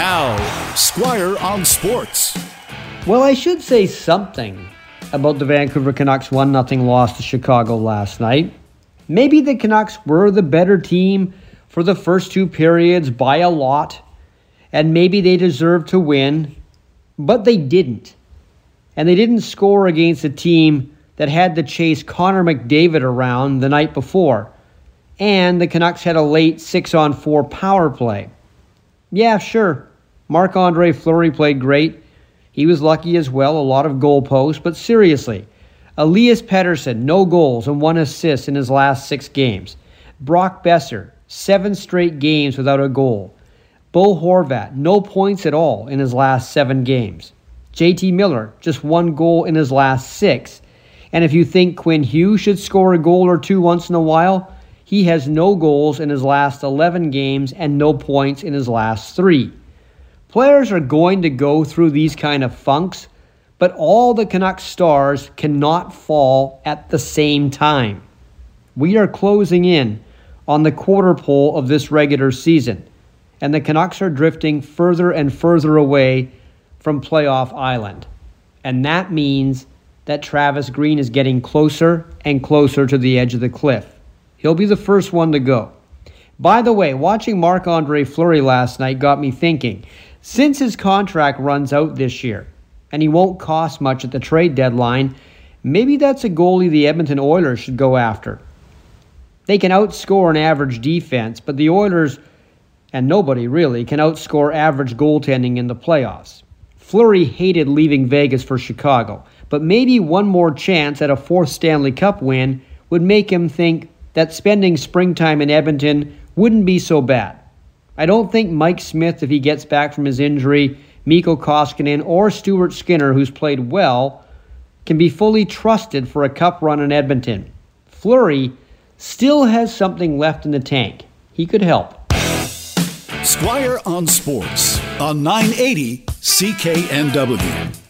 Now, Squire on Sports. Well, I should say something about the Vancouver Canucks 1 0 loss to Chicago last night. Maybe the Canucks were the better team for the first two periods by a lot, and maybe they deserved to win, but they didn't. And they didn't score against a team that had to chase Connor McDavid around the night before. And the Canucks had a late 6 on 4 power play. Yeah, sure. Marc Andre Fleury played great. He was lucky as well, a lot of goal posts, but seriously, Elias Pettersson, no goals and one assist in his last six games. Brock Boeser, seven straight games without a goal. Bo Horvat, no points at all in his last seven games. JT Miller, just one goal in his last six. And if you think Quinn Hughes should score a goal or two once in a while, he has no goals in his last 11 games and no points in his last three. Players are going to go through these kind of funks, but all the Canucks stars cannot fall at the same time. We are closing in on the quarter pole of this regular season, and the Canucks are drifting further and further away from playoff island. And that means that Travis Green is getting closer and closer to the edge of the cliff. He'll be the first one to go. By the way, watching Marc Andre Fleury last night got me thinking. Since his contract runs out this year, and he won't cost much at the trade deadline, maybe that's a goalie the Edmonton Oilers should go after. They can outscore an average defense, but the Oilers, and nobody really, can outscore average goaltending in the playoffs. Fleury hated leaving Vegas for Chicago, but maybe one more chance at a fourth Stanley Cup win would make him think that spending springtime in Edmonton wouldn't be so bad. I don't think Mike Smith, if he gets back from his injury, Mikko Koskinen, or Stuart Skinner, who's played well, can be fully trusted for a cup run in Edmonton. Fleury still has something left in the tank. He could help. Squire on Sports on 980 CKNW.